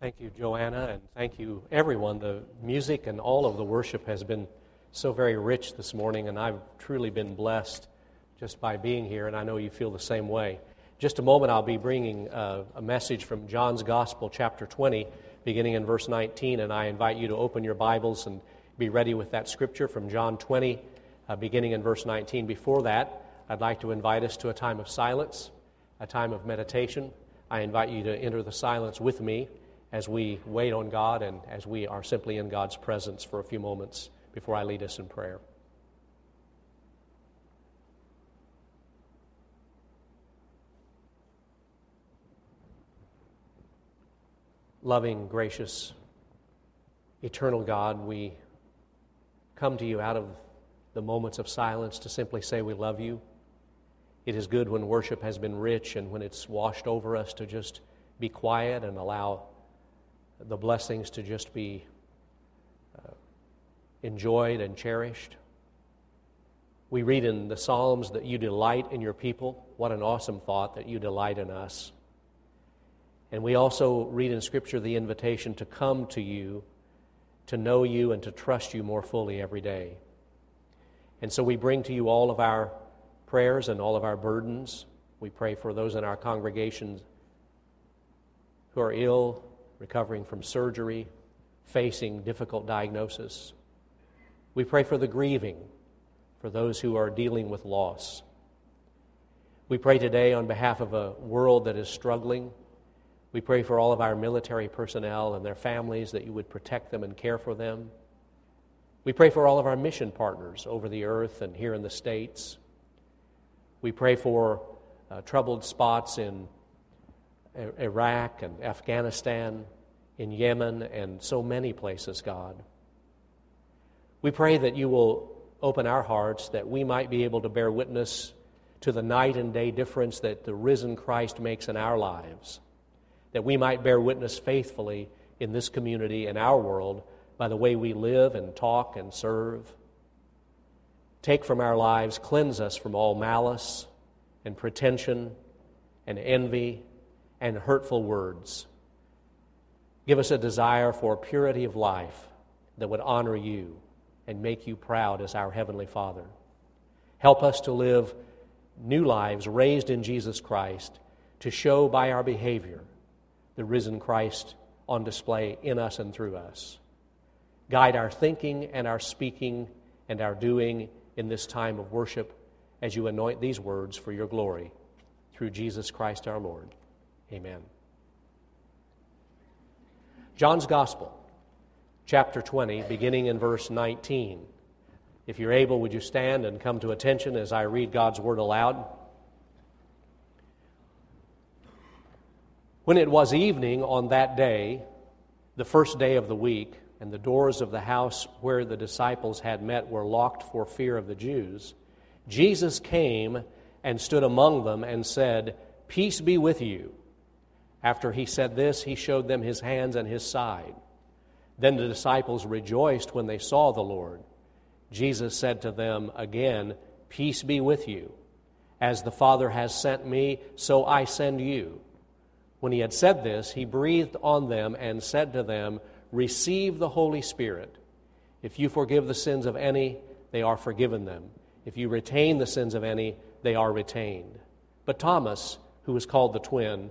Thank you, Joanna, and thank you, everyone. The music and all of the worship has been so very rich this morning, and I've truly been blessed just by being here, and I know you feel the same way. Just a moment, I'll be bringing uh, a message from John's Gospel, chapter 20, beginning in verse 19, and I invite you to open your Bibles and be ready with that scripture from John 20, uh, beginning in verse 19. Before that, I'd like to invite us to a time of silence, a time of meditation. I invite you to enter the silence with me as we wait on God and as we are simply in God's presence for a few moments before I lead us in prayer. Loving, gracious, eternal God, we come to you out of the moments of silence to simply say we love you. It is good when worship has been rich and when it's washed over us to just be quiet and allow the blessings to just be uh, enjoyed and cherished. We read in the Psalms that you delight in your people. What an awesome thought that you delight in us. And we also read in Scripture the invitation to come to you, to know you, and to trust you more fully every day. And so we bring to you all of our prayers and all of our burdens. We pray for those in our congregations who are ill, recovering from surgery, facing difficult diagnosis. We pray for the grieving, for those who are dealing with loss. We pray today on behalf of a world that is struggling. We pray for all of our military personnel and their families that you would protect them and care for them. We pray for all of our mission partners over the earth and here in the States. We pray for uh, troubled spots in Iraq and Afghanistan, in Yemen, and so many places, God. We pray that you will open our hearts that we might be able to bear witness to the night and day difference that the risen Christ makes in our lives, that we might bear witness faithfully in this community, in our world, by the way we live and talk and serve. Take from our lives, cleanse us from all malice and pretension and envy and hurtful words. Give us a desire for purity of life that would honor you and make you proud as our Heavenly Father. Help us to live new lives raised in Jesus Christ to show by our behavior the risen Christ on display in us and through us. Guide our thinking and our speaking and our doing in this time of worship as you anoint these words for your glory through Jesus Christ our Lord. Amen. John's Gospel, chapter 20, beginning in verse 19. If you're able, would you stand and come to attention as I read God's word aloud? When it was evening on that day, the first day of the week, and the doors of the house where the disciples had met were locked for fear of the Jews, Jesus came and stood among them and said, Peace be with you. After he said this, he showed them his hands and his side. Then the disciples rejoiced when they saw the Lord. Jesus said to them again, Peace be with you. As the Father has sent me, so I send you. When he had said this, he breathed on them and said to them, Receive the Holy Spirit. If you forgive the sins of any, they are forgiven them. If you retain the sins of any, they are retained. But Thomas, who was called the twin,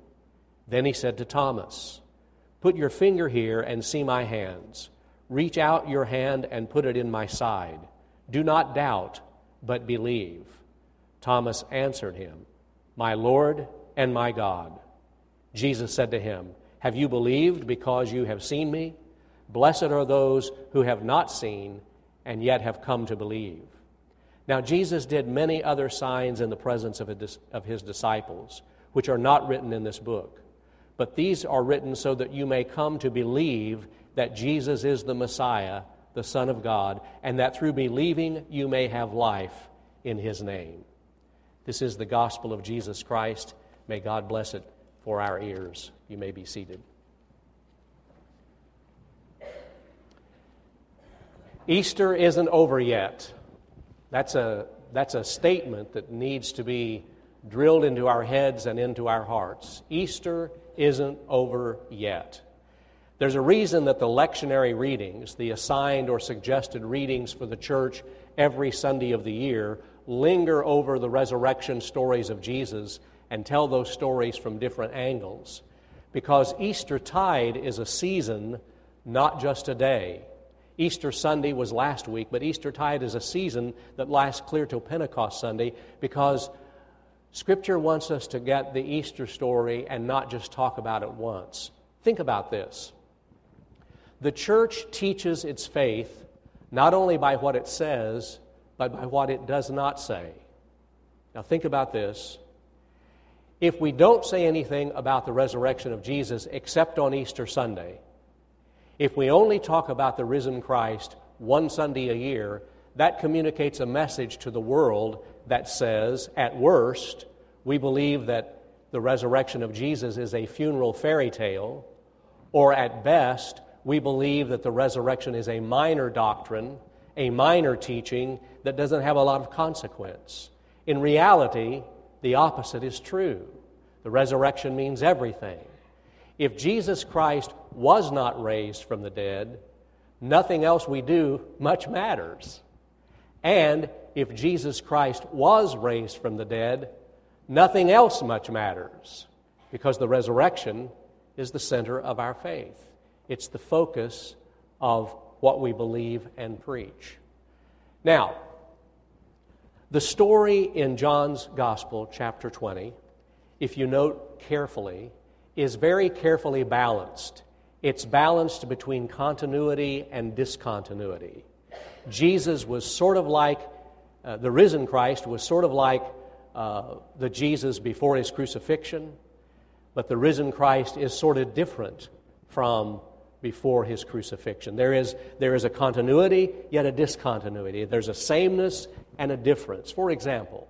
Then he said to Thomas, Put your finger here and see my hands. Reach out your hand and put it in my side. Do not doubt, but believe. Thomas answered him, My Lord and my God. Jesus said to him, Have you believed because you have seen me? Blessed are those who have not seen and yet have come to believe. Now, Jesus did many other signs in the presence of his disciples, which are not written in this book. But these are written so that you may come to believe that Jesus is the Messiah, the Son of God, and that through believing you may have life in his name. This is the gospel of Jesus Christ. May God bless it for our ears. You may be seated. Easter isn't over yet. That's a, that's a statement that needs to be drilled into our heads and into our hearts. Easter isn't over yet. There's a reason that the lectionary readings, the assigned or suggested readings for the church every Sunday of the year, linger over the resurrection stories of Jesus and tell those stories from different angles. Because Easter tide is a season, not just a day. Easter Sunday was last week, but Easter tide is a season that lasts clear till Pentecost Sunday because Scripture wants us to get the Easter story and not just talk about it once. Think about this. The church teaches its faith not only by what it says, but by what it does not say. Now, think about this. If we don't say anything about the resurrection of Jesus except on Easter Sunday, if we only talk about the risen Christ one Sunday a year, that communicates a message to the world that says, at worst, we believe that the resurrection of Jesus is a funeral fairy tale, or at best, we believe that the resurrection is a minor doctrine, a minor teaching that doesn't have a lot of consequence. In reality, the opposite is true. The resurrection means everything. If Jesus Christ was not raised from the dead, nothing else we do much matters. And if Jesus Christ was raised from the dead, nothing else much matters because the resurrection is the center of our faith. It's the focus of what we believe and preach. Now, the story in John's Gospel, chapter 20, if you note carefully, is very carefully balanced. It's balanced between continuity and discontinuity. Jesus was sort of like, uh, the risen Christ was sort of like uh, the Jesus before his crucifixion, but the risen Christ is sort of different from before his crucifixion. There is, there is a continuity, yet a discontinuity. There's a sameness and a difference. For example,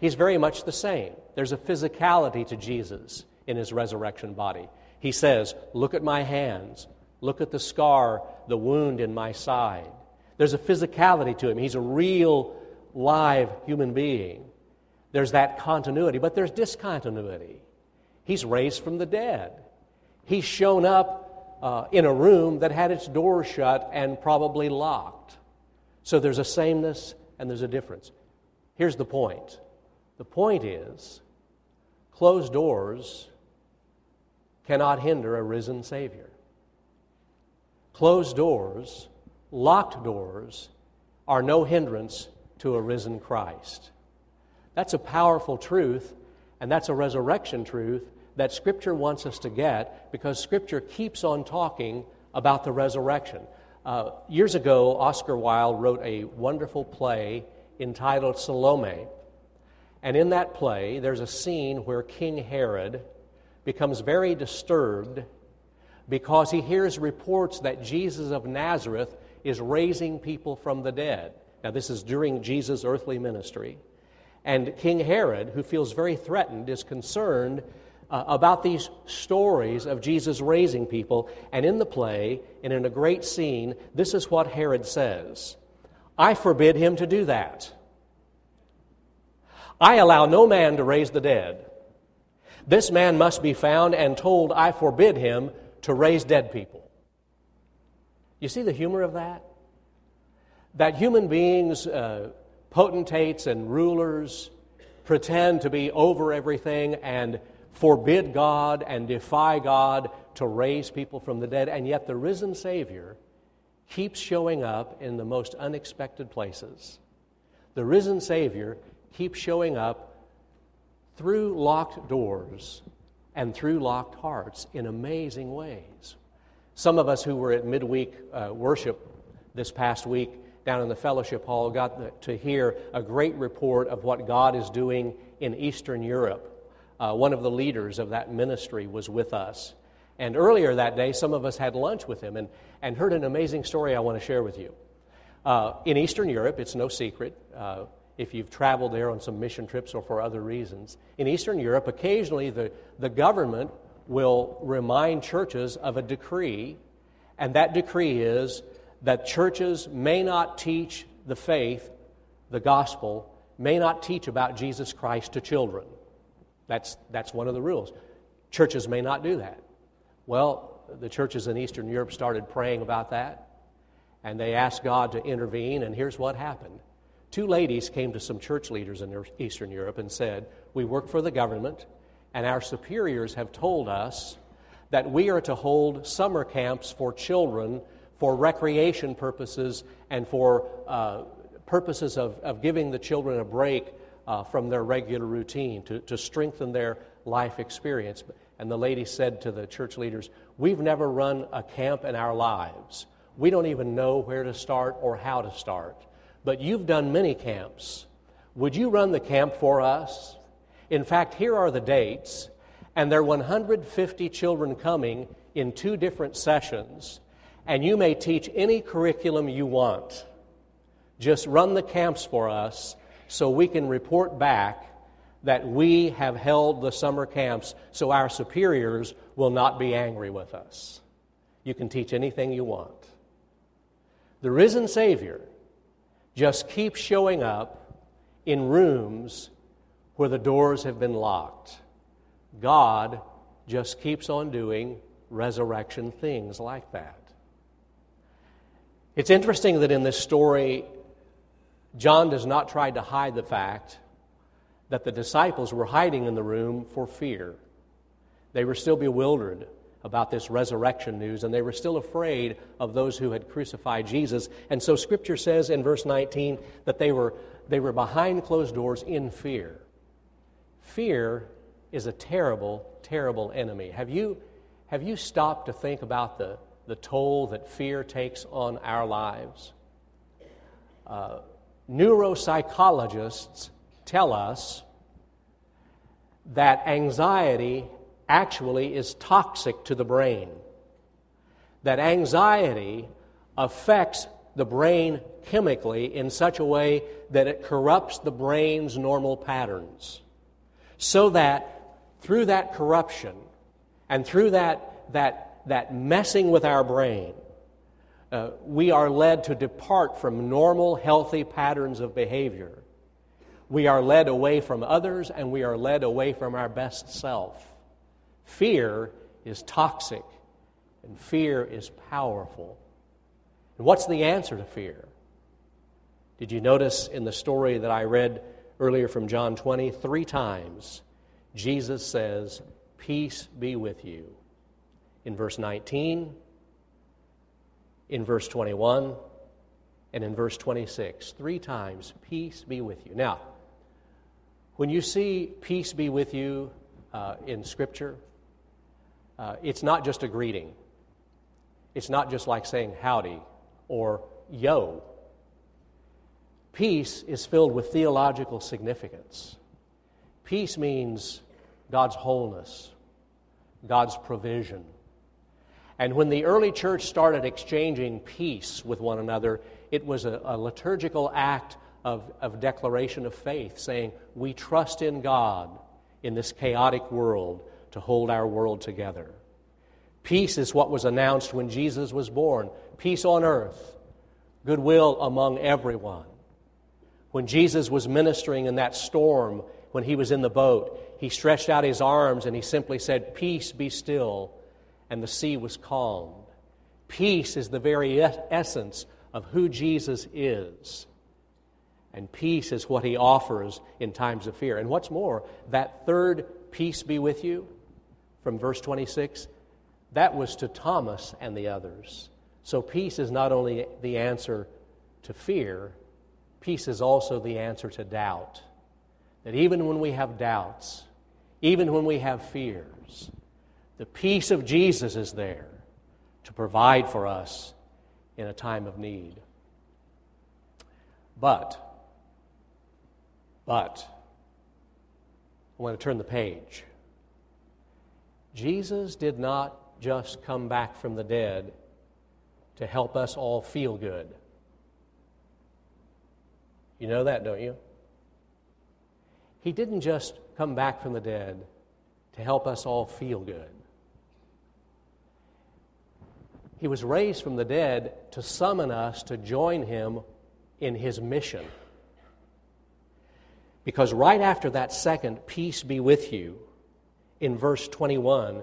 he's very much the same. There's a physicality to Jesus in his resurrection body. He says, Look at my hands, look at the scar, the wound in my side. There's a physicality to him. He's a real, live human being. There's that continuity, but there's discontinuity. He's raised from the dead. He's shown up uh, in a room that had its doors shut and probably locked. So there's a sameness and there's a difference. Here's the point the point is closed doors cannot hinder a risen Savior. Closed doors, locked doors, are no hindrance to a risen Christ. That's a powerful truth, and that's a resurrection truth that Scripture wants us to get because Scripture keeps on talking about the resurrection. Uh, years ago, Oscar Wilde wrote a wonderful play entitled Salome. And in that play, there's a scene where King Herod becomes very disturbed because he hears reports that Jesus of Nazareth is raising people from the dead. Now, this is during Jesus' earthly ministry. And King Herod, who feels very threatened, is concerned uh, about these stories of Jesus raising people. And in the play, and in a great scene, this is what Herod says I forbid him to do that. I allow no man to raise the dead. This man must be found and told, I forbid him to raise dead people. You see the humor of that? That human beings uh, potentates and rulers pretend to be over everything and forbid God and defy God to raise people from the dead, and yet the risen Savior keeps showing up in the most unexpected places. The risen Savior keeps showing up through locked doors and through locked hearts in amazing ways. Some of us who were at midweek uh, worship this past week down in the fellowship hall got to hear a great report of what God is doing in Eastern Europe. uh, one of the leaders of that ministry, was with us. And earlier that day, some of us had lunch with him and, and heard an amazing story I want to share with you. Uh, in Eastern Europe, it's no secret, uh, if you've traveled there on some mission trips or for other reasons, in Eastern Europe, occasionally the, the government will remind churches of a decree, and that decree is that churches may not teach the faith, the gospel, may not teach about Jesus Christ to children. That's, that's one of the rules. Churches may not do that. Well, the churches in Eastern Europe started praying about that, and they asked God to intervene, and here's what happened. Two ladies came to some church leaders in Eastern Europe and said, We work for the government, and our superiors have told us that we are to hold summer camps for children for recreation purposes and for uh, purposes of, of giving the children a break uh, from their regular routine to, to strengthen their life experience. And the lady said to the church leaders, We've never run a camp in our lives. We don't even know where to start or how to start. But you've done many camps. Would you run the camp for us? In fact, here are the dates, and there are 150 children coming in two different sessions, and you may teach any curriculum you want. Just run the camps for us so we can report back that we have held the summer camps so our superiors will not be angry with us. You can teach anything you want. The risen Savior just keeps showing up in rooms where the doors have been locked. God just keeps on doing resurrection things like that. It's interesting that in this story, John does not try to hide the fact that the disciples were hiding in the room for fear. They were still bewildered about this resurrection news, and they were still afraid of those who had crucified Jesus. And so Scripture says in verse 19 that they were, they were behind closed doors in fear. Fear is a terrible, terrible enemy. Have you, have you stopped to think about the, the toll that fear takes on our lives? Uh, neuropsychologists tell us that anxiety actually is toxic to the brain, that anxiety affects the brain chemically in such a way that it corrupts the brain's normal patterns. So that through that corruption and through that, that, that messing with our brain, uh, we are led to depart from normal, healthy patterns of behavior we are led away from others and we are led away from our best self. Fear is toxic and fear is powerful. And what's the answer to fear? Did you notice in the story that I read earlier from John 20? Three times Jesus says, Peace be with you. In verse 19, in verse 21, and in verse 26. Three times, Peace be with you. Now, when you see peace be with you uh, in Scripture, uh, it's not just a greeting. It's not just like saying howdy or yo. Peace is filled with theological significance. Peace means God's wholeness, God's provision. And when the early church started exchanging peace with one another, it was a, a liturgical act of, of declaration of faith, saying, We trust in God in this chaotic world to hold our world together. Peace is what was announced when Jesus was born peace on earth, goodwill among everyone. When Jesus was ministering in that storm, when he was in the boat, he stretched out his arms and he simply said, Peace be still, and the sea was calmed. Peace is the very essence of who Jesus is. And peace is what he offers in times of fear. And what's more, that third peace be with you from verse 26, that was to Thomas and the others. So peace is not only the answer to fear, peace is also the answer to doubt. That even when we have doubts, even when we have fears, the peace of Jesus is there to provide for us in a time of need. But but I want to turn the page Jesus did not just come back from the dead to help us all feel good. You know that, don't you? He didn't just come back from the dead to help us all feel good. He was raised from the dead to summon us to join him in his mission. Because right after that second, peace be with you, in verse 21,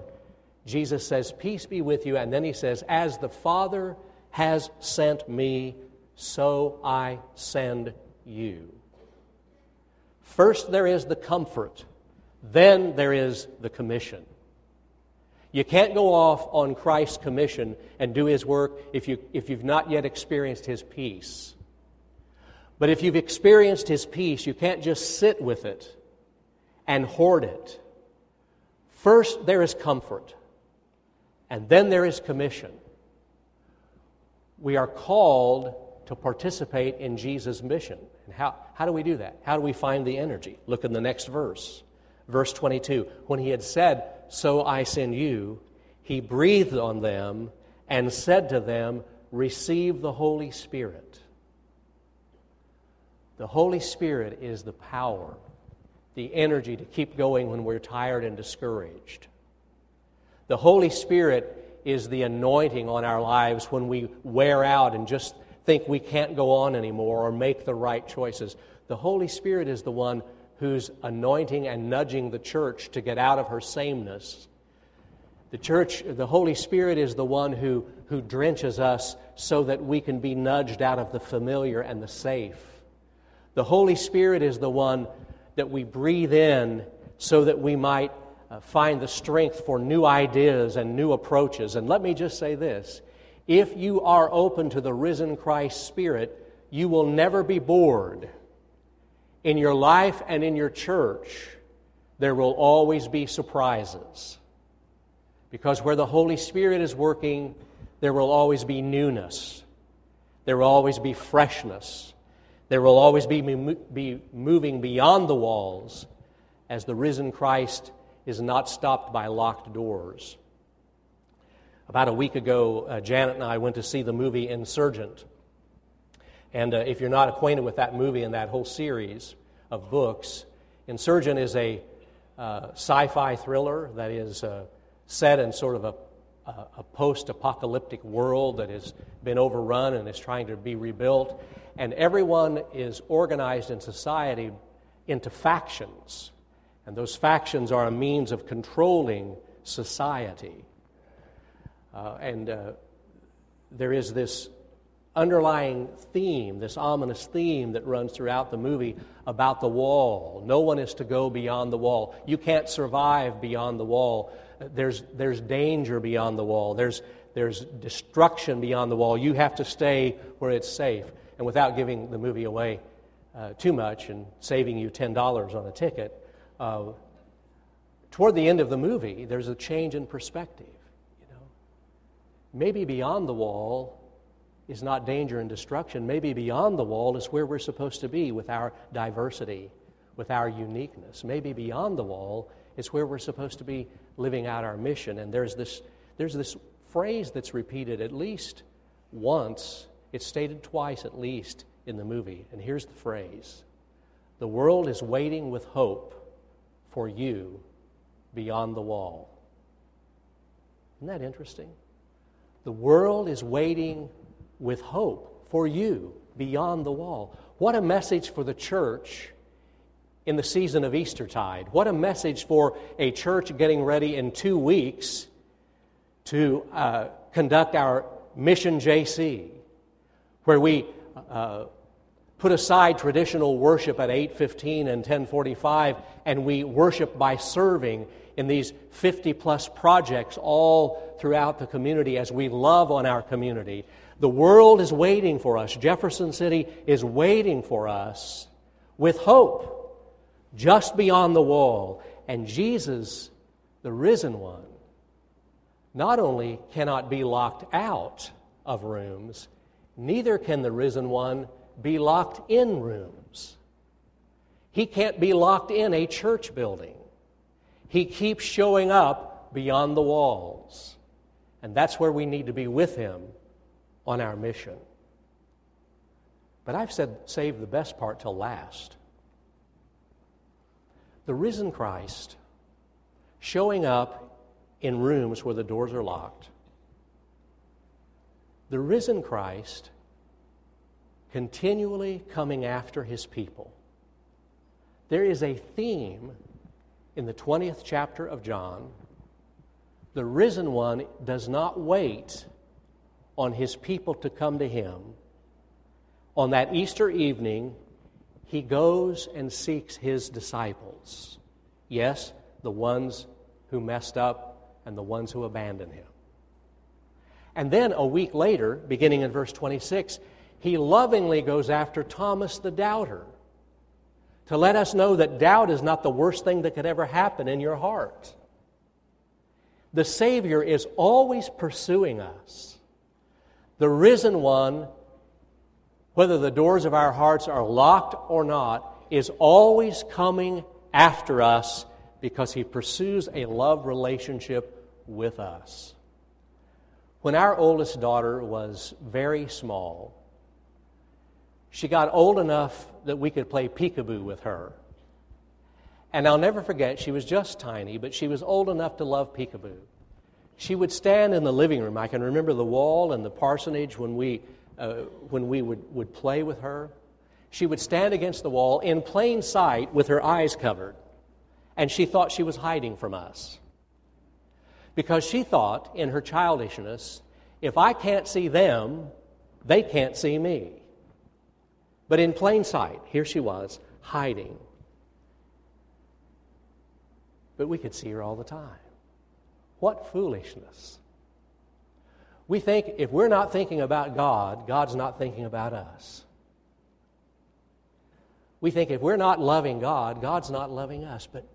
Jesus says, Peace be with you. And then he says, As the Father has sent me, so I send you. First, there is the comfort, then, there is the commission. You can't go off on Christ's commission and do his work if, you, if you've not yet experienced his peace. But if you've experienced his peace, you can't just sit with it and hoard it. First, there is comfort, and then there is commission. We are called to participate in Jesus' mission. And how, how do we do that? How do we find the energy? Look in the next verse. Verse 22. When he had said, So I send you, he breathed on them and said to them, Receive the Holy Spirit. The Holy Spirit is the power, the energy to keep going when we're tired and discouraged. The Holy Spirit is the anointing on our lives when we wear out and just think we can't go on anymore or make the right choices. The Holy Spirit is the one who's anointing and nudging the church to get out of her sameness. The church, the Holy Spirit is the one who, who drenches us so that we can be nudged out of the familiar and the safe. The Holy Spirit is the one that we breathe in so that we might uh, find the strength for new ideas and new approaches. And let me just say this if you are open to the risen Christ Spirit, you will never be bored. In your life and in your church, there will always be surprises. Because where the Holy Spirit is working, there will always be newness, there will always be freshness. There will always be, be moving beyond the walls as the risen Christ is not stopped by locked doors. About a week ago, uh, Janet and I went to see the movie Insurgent. And uh, if you're not acquainted with that movie and that whole series of books, Insurgent is a uh, sci fi thriller that is uh, set in sort of a, a post apocalyptic world that has been overrun and is trying to be rebuilt and everyone is organized in society into factions. And those factions are a means of controlling society. Uh, and uh, there is this underlying theme, this ominous theme that runs throughout the movie about the wall. No one is to go beyond the wall. You can't survive beyond the wall. There's, there's danger beyond the wall. There's, there's destruction beyond the wall. You have to stay where it's safe and without giving the movie away uh, too much and saving you $10 on a ticket, uh, toward the end of the movie, there's a change in perspective. You know? Maybe beyond the wall is not danger and destruction. Maybe beyond the wall is where we're supposed to be with our diversity, with our uniqueness. Maybe beyond the wall is where we're supposed to be living out our mission. And there's this, there's this phrase that's repeated at least once it's stated twice at least in the movie. And here's the phrase The world is waiting with hope for you beyond the wall. Isn't that interesting? The world is waiting with hope for you beyond the wall. What a message for the church in the season of Eastertide. What a message for a church getting ready in two weeks to uh, conduct our Mission JC where we uh, put aside traditional worship at 8:15 and 10:45 and we worship by serving in these 50 plus projects all throughout the community as we love on our community. The world is waiting for us. Jefferson City is waiting for us with hope just beyond the wall. And Jesus, the risen one, not only cannot be locked out of rooms, neither can the risen one be locked in rooms. He can't be locked in a church building. He keeps showing up beyond the walls. And that's where we need to be with Him on our mission. But I've said save the best part till last. The risen Christ showing up in rooms where the doors are locked. The risen Christ continually coming after his people. There is a theme in the 20th chapter of John. The risen one does not wait on his people to come to him. On that Easter evening, he goes and seeks his disciples. Yes, the ones who messed up and the ones who abandoned him. And then a week later, beginning in verse 26, he lovingly goes after Thomas the doubter to let us know that doubt is not the worst thing that could ever happen in your heart. The Savior is always pursuing us. The risen one, whether the doors of our hearts are locked or not, is always coming after us because he pursues a love relationship with us. When our oldest daughter was very small, she got old enough that we could play peekaboo with her. And I'll never forget, she was just tiny, but she was old enough to love peekaboo. She would stand in the living room. I can remember the wall and the parsonage when we, uh, when we would, would play with her. She would stand against the wall in plain sight with her eyes covered, and she thought she was hiding from us. Because she thought, in her childishness, if I can't see them, they can't see me. But in plain sight, here she was, hiding. But we could see her all the time. What foolishness. We think if we're not thinking about God, God's not thinking about us. We think if we're not loving God, God's not loving us, but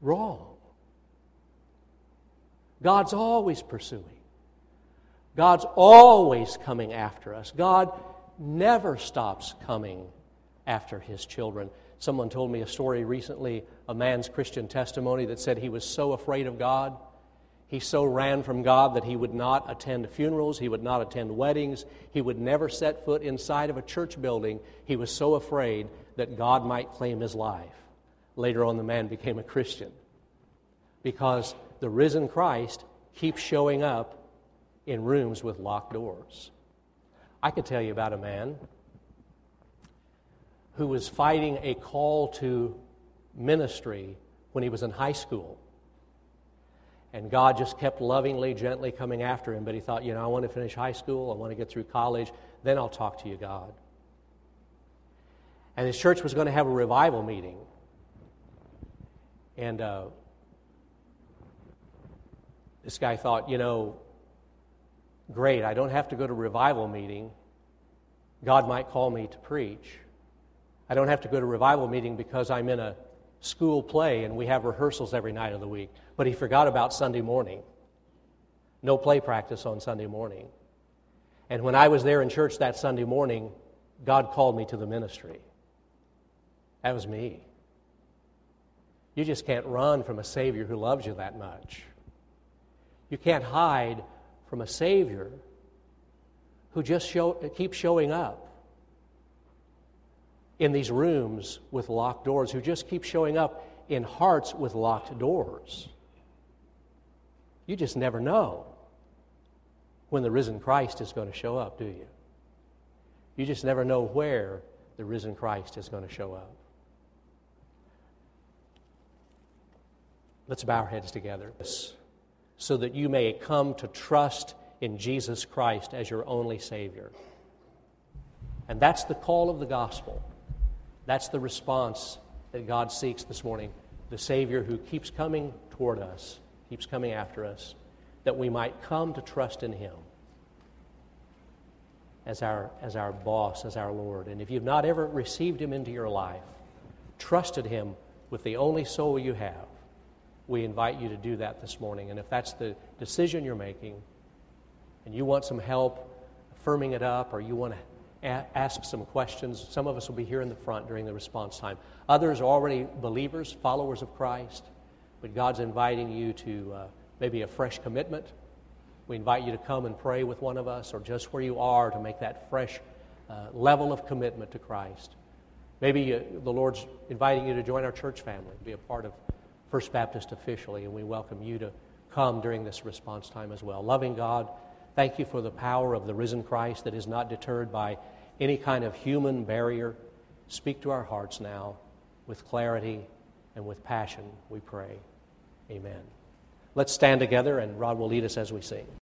wrong. God's always pursuing. God's always coming after us. God never stops coming after his children. Someone told me a story recently, a man's Christian testimony that said he was so afraid of God. He so ran from God that he would not attend funerals, he would not attend weddings, he would never set foot inside of a church building. He was so afraid that God might claim his life. Later on, the man became a Christian because the risen Christ keeps showing up in rooms with locked doors. I could tell you about a man who was fighting a call to ministry when he was in high school. And God just kept lovingly, gently coming after him. But he thought, you know, I want to finish high school, I want to get through college, then I'll talk to you, God. And his church was going to have a revival meeting. And uh, this guy thought, you know, great, I don't have to go to revival meeting. God might call me to preach. I don't have to go to a revival meeting because I'm in a school play and we have rehearsals every night of the week. But he forgot about Sunday morning. No play practice on Sunday morning. And when I was there in church that Sunday morning, God called me to the ministry. That was me. You just can't run from a Savior who loves you that much. You can't hide from a Savior who just show, keeps showing up in these rooms with locked doors, who just keep showing up in hearts with locked doors. You just never know when the risen Christ is going to show up, do you? You just never know where the risen Christ is going to show up. Let's bow our heads together so that you may come to trust in Jesus Christ as your only Savior. And that's the call of the gospel. That's the response that God seeks this morning. The Savior who keeps coming toward us, keeps coming after us, that we might come to trust in Him as our, as our boss, as our Lord. And if you've not ever received Him into your life, trusted Him with the only soul you have, we invite you to do that this morning. And if that's the decision you're making and you want some help firming it up or you want to ask some questions, some of us will be here in the front during the response time. Others are already believers, followers of Christ, but God's inviting you to, uh, maybe a fresh commitment. We invite you to come and pray with one of us or just where you are to make that fresh uh, level of commitment to Christ. Maybe uh, the Lord's inviting you to join our church family, be a part of First Baptist officially, and we welcome you to come during this response time as well. Loving God, thank you for the power of the risen Christ that is not deterred by any kind of human barrier. Speak to our hearts now with clarity and with passion, we pray. Amen. Let's stand together, and Rod will lead us as we sing.